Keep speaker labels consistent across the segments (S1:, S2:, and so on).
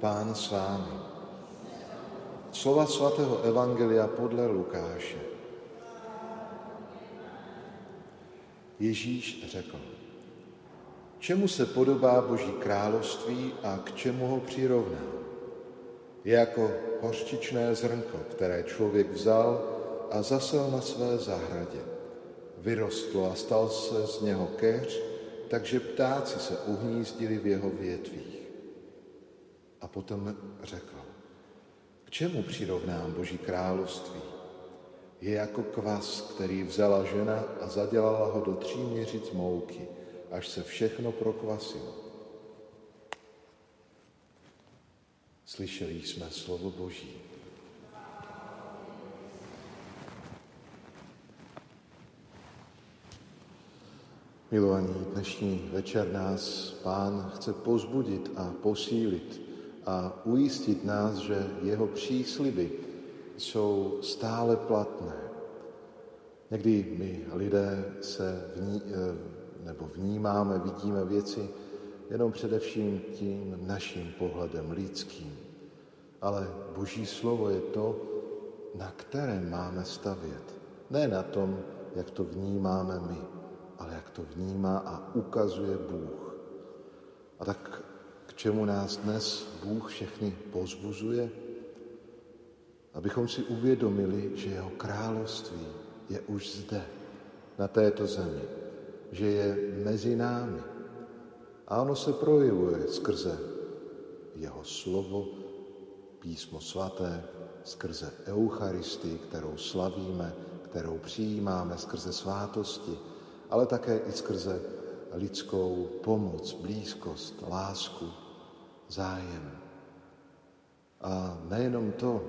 S1: Pán s vámi. Slova svatého Evangelia podle Lukáše. Ježíš řekl, čemu se podobá Boží království a k čemu ho přirovná? Je jako hořčičné zrnko, které člověk vzal a zasel na své zahradě. Vyrostlo a stal se z něho keř, takže ptáci se uhnízdili v jeho větvích. Potom řekl, k čemu přirovnám Boží království? Je jako kvas, který vzala žena a zadělala ho do tří měřic mouky, až se všechno prokvasilo. Slyšeli jsme slovo Boží. Milovaní, dnešní večer nás Pán chce pozbudit a posílit a ujistit nás, že jeho přísliby jsou stále platné. Někdy my lidé se vní, eh, nebo vnímáme, vidíme věci jenom především tím naším pohledem lidským. Ale Boží slovo je to, na kterém máme stavět. Ne na tom, jak to vnímáme my, ale jak to vnímá a ukazuje Bůh. A tak čemu nás dnes Bůh všechny pozbuzuje? Abychom si uvědomili, že jeho království je už zde, na této zemi, že je mezi námi. A ono se projevuje skrze jeho slovo, písmo svaté, skrze Eucharistii, kterou slavíme, kterou přijímáme skrze svátosti, ale také i skrze lidskou pomoc, blízkost, lásku, zájem. A nejenom to,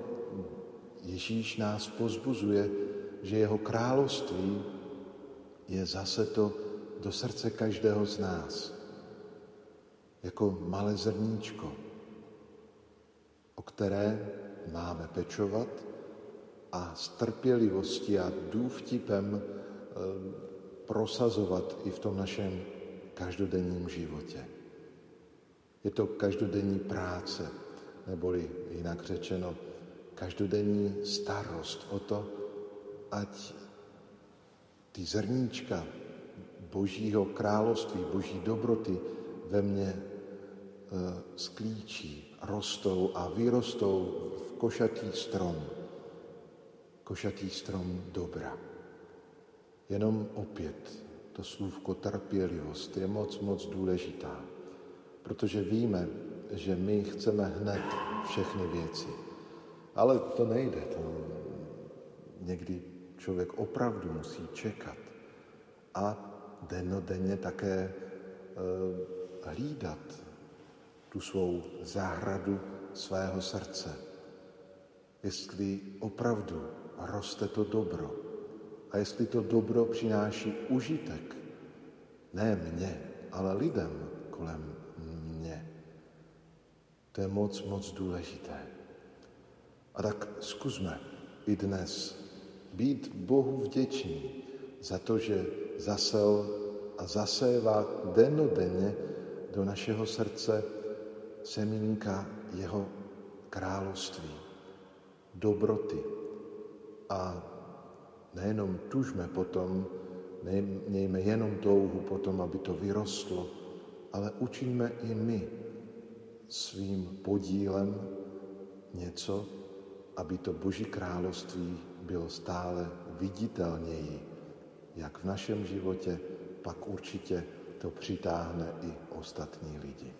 S1: Ježíš nás pozbuzuje, že jeho království je zase to do srdce každého z nás. Jako malé zrníčko, o které máme pečovat a s trpělivostí a důvtipem eh, prosazovat i v tom našem každodenním životě. Je to každodenní práce, neboli jinak řečeno, každodenní starost o to, ať ty zrníčka Božího království, Boží dobroty ve mně e, sklíčí, rostou a vyrostou v košatý strom. Košatý strom dobra. Jenom opět to slůvko trpělivost je moc, moc důležitá, protože víme, že my chceme hned všechny věci. Ale to nejde, to někdy člověk opravdu musí čekat a dennodenně také e, hlídat tu svou zahradu svého srdce. Jestli opravdu roste to dobro, a jestli to dobro přináší užitek, ne mně, ale lidem kolem. To je moc, moc důležité. A tak zkusme i dnes být Bohu vděční za to, že zasel a zasévá dennodenně do našeho srdce semínka jeho království, dobroty a nejenom tužme potom, nejme jenom touhu potom, aby to vyrostlo, ale učíme i my svým podílem něco, aby to Boží království bylo stále viditelněji, jak v našem životě, pak určitě to přitáhne i ostatní lidi.